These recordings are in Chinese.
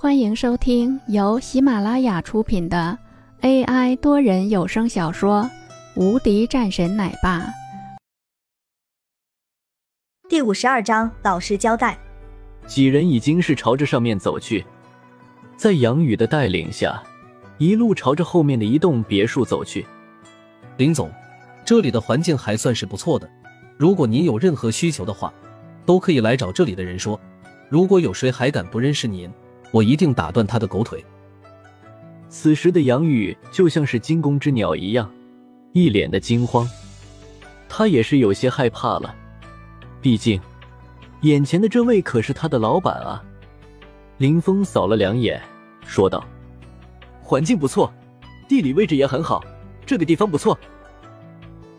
欢迎收听由喜马拉雅出品的 AI 多人有声小说《无敌战神奶爸》第五十二章：老实交代。几人已经是朝着上面走去，在杨宇的带领下，一路朝着后面的一栋别墅走去。林总，这里的环境还算是不错的，如果您有任何需求的话，都可以来找这里的人说。如果有谁还敢不认识您，我一定打断他的狗腿。此时的杨宇就像是惊弓之鸟一样，一脸的惊慌。他也是有些害怕了，毕竟眼前的这位可是他的老板啊。林峰扫了两眼，说道：“环境不错，地理位置也很好，这个地方不错。”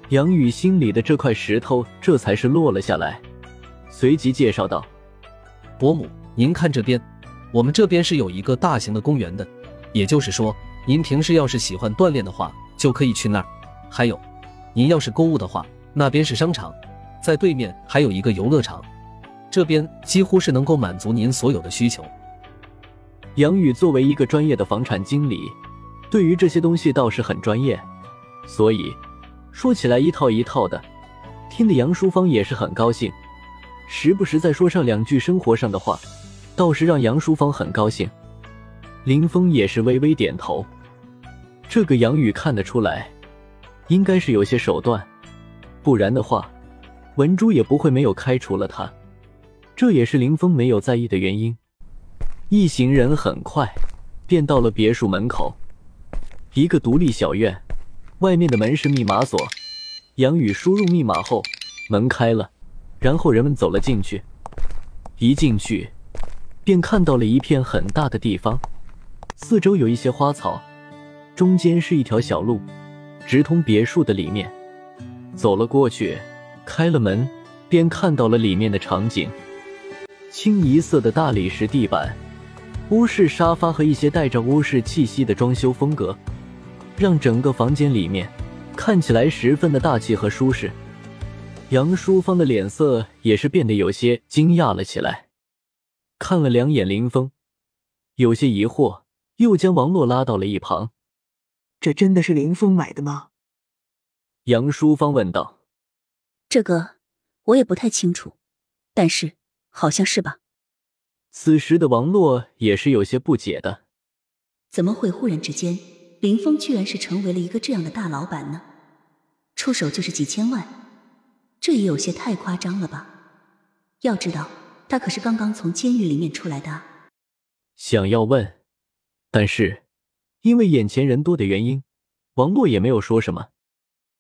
杨宇心里的这块石头这才是落了下来，随即介绍道：“伯母，您看这边。”我们这边是有一个大型的公园的，也就是说，您平时要是喜欢锻炼的话，就可以去那儿。还有，您要是购物的话，那边是商场，在对面还有一个游乐场，这边几乎是能够满足您所有的需求。杨宇作为一个专业的房产经理，对于这些东西倒是很专业，所以说起来一套一套的，听得杨淑芳也是很高兴，时不时再说上两句生活上的话。倒是让杨淑芳很高兴，林峰也是微微点头。这个杨宇看得出来，应该是有些手段，不然的话，文珠也不会没有开除了他。这也是林峰没有在意的原因。一行人很快便到了别墅门口，一个独立小院，外面的门是密码锁。杨宇输入密码后，门开了，然后人们走了进去。一进去。便看到了一片很大的地方，四周有一些花草，中间是一条小路，直通别墅的里面。走了过去，开了门，便看到了里面的场景：清一色的大理石地板，欧式沙发和一些带着欧式气息的装修风格，让整个房间里面看起来十分的大气和舒适。杨淑芳的脸色也是变得有些惊讶了起来。看了两眼林峰，有些疑惑，又将王洛拉到了一旁。这真的是林峰买的吗？杨淑芳问道。这个我也不太清楚，但是好像是吧。此时的王洛也是有些不解的，怎么会忽然之间，林峰居然是成为了一个这样的大老板呢？出手就是几千万，这也有些太夸张了吧？要知道。他可是刚刚从监狱里面出来的。想要问，但是因为眼前人多的原因，王洛也没有说什么，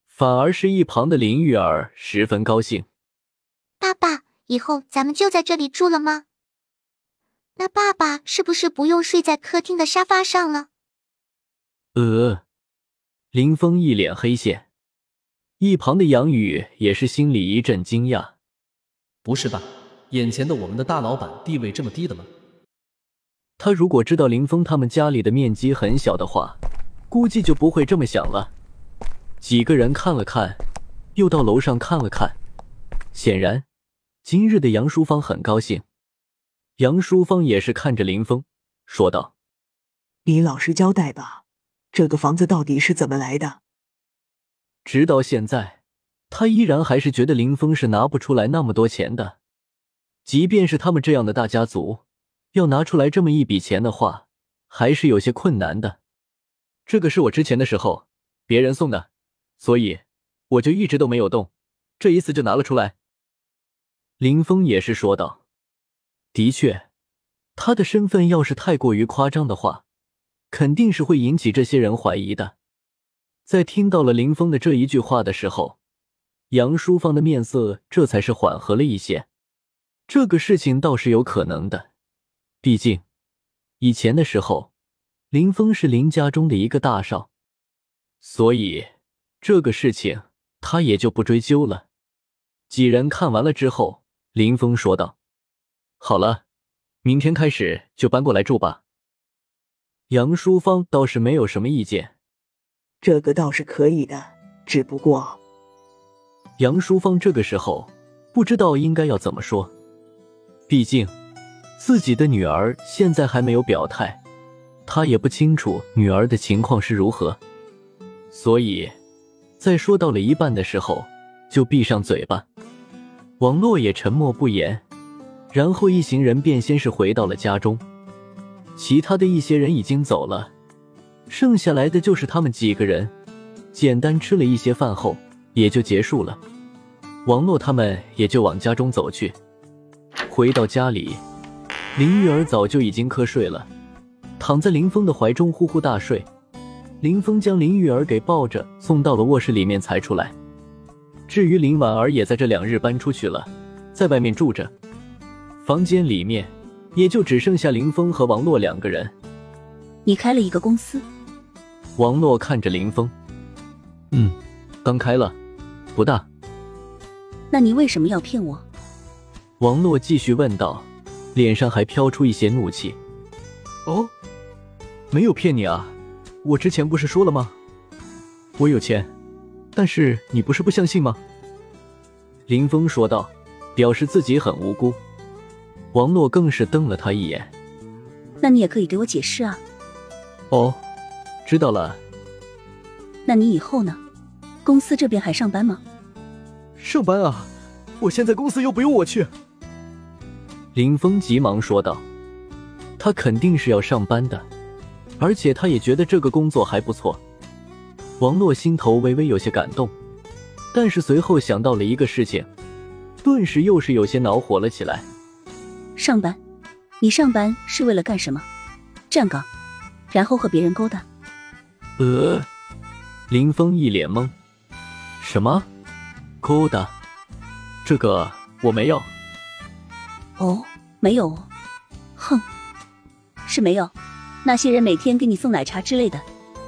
反而是一旁的林玉儿十分高兴。爸爸，以后咱们就在这里住了吗？那爸爸是不是不用睡在客厅的沙发上了？呃，林峰一脸黑线，一旁的杨宇也是心里一阵惊讶。不是吧？眼前的我们的大老板地位这么低的吗？他如果知道林峰他们家里的面积很小的话，估计就不会这么想了。几个人看了看，又到楼上看了看，显然今日的杨淑芳很高兴。杨淑芳也是看着林峰说道：“你老实交代吧，这个房子到底是怎么来的？”直到现在，他依然还是觉得林峰是拿不出来那么多钱的。即便是他们这样的大家族，要拿出来这么一笔钱的话，还是有些困难的。这个是我之前的时候别人送的，所以我就一直都没有动，这一次就拿了出来。林峰也是说道：“的确，他的身份要是太过于夸张的话，肯定是会引起这些人怀疑的。”在听到了林峰的这一句话的时候，杨淑芳的面色这才是缓和了一些。这个事情倒是有可能的，毕竟以前的时候，林峰是林家中的一个大少，所以这个事情他也就不追究了。几人看完了之后，林峰说道：“好了，明天开始就搬过来住吧。”杨淑芳倒是没有什么意见，这个倒是可以的，只不过杨淑芳这个时候不知道应该要怎么说。毕竟，自己的女儿现在还没有表态，他也不清楚女儿的情况是如何，所以，在说到了一半的时候，就闭上嘴巴。网络也沉默不言，然后一行人便先是回到了家中，其他的一些人已经走了，剩下来的就是他们几个人，简单吃了一些饭后，也就结束了。王洛他们也就往家中走去。回到家里，林玉儿早就已经瞌睡了，躺在林峰的怀中呼呼大睡。林峰将林玉儿给抱着送到了卧室里面才出来。至于林婉儿，也在这两日搬出去了，在外面住着。房间里面也就只剩下林峰和王洛两个人。你开了一个公司？王洛看着林峰，嗯，刚开了，不大。那你为什么要骗我？王洛继续问道，脸上还飘出一些怒气。哦，没有骗你啊，我之前不是说了吗？我有钱，但是你不是不相信吗？林峰说道，表示自己很无辜。王洛更是瞪了他一眼。那你也可以给我解释啊。哦，知道了。那你以后呢？公司这边还上班吗？上班啊！我现在公司又不用我去。林峰急忙说道：“他肯定是要上班的，而且他也觉得这个工作还不错。”王洛心头微微有些感动，但是随后想到了一个事情，顿时又是有些恼火了起来。上班？你上班是为了干什么？站岗，然后和别人勾搭？呃，林峰一脸懵，什么？勾搭？这个我没有。哦，没有。哼，是没有。那些人每天给你送奶茶之类的，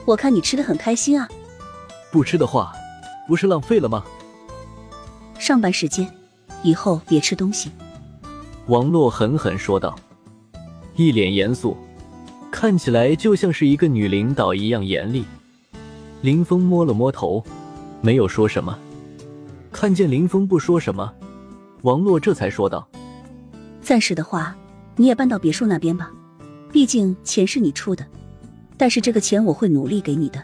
我看你吃的很开心啊。不吃的话，不是浪费了吗？上班时间，以后别吃东西。王洛狠狠说道，一脸严肃，看起来就像是一个女领导一样严厉。林峰摸了摸头，没有说什么。看见林峰不说什么，王洛这才说道：“暂时的话，你也搬到别墅那边吧，毕竟钱是你出的，但是这个钱我会努力给你的。”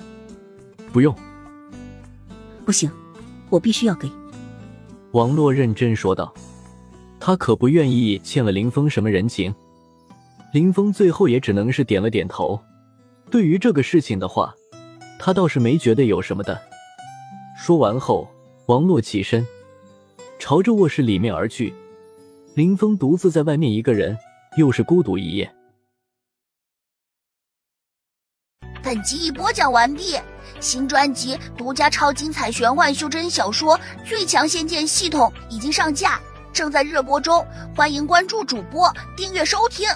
不用，不行，我必须要给。王洛认真说道：“他可不愿意欠了林峰什么人情。”林峰最后也只能是点了点头。对于这个事情的话，他倒是没觉得有什么的。说完后。王洛起身，朝着卧室里面而去。林峰独自在外面一个人，又是孤独一夜。本集已播讲完毕，新专辑独家超精彩玄幻修真小说《最强仙剑系统》已经上架，正在热播中，欢迎关注主播，订阅收听。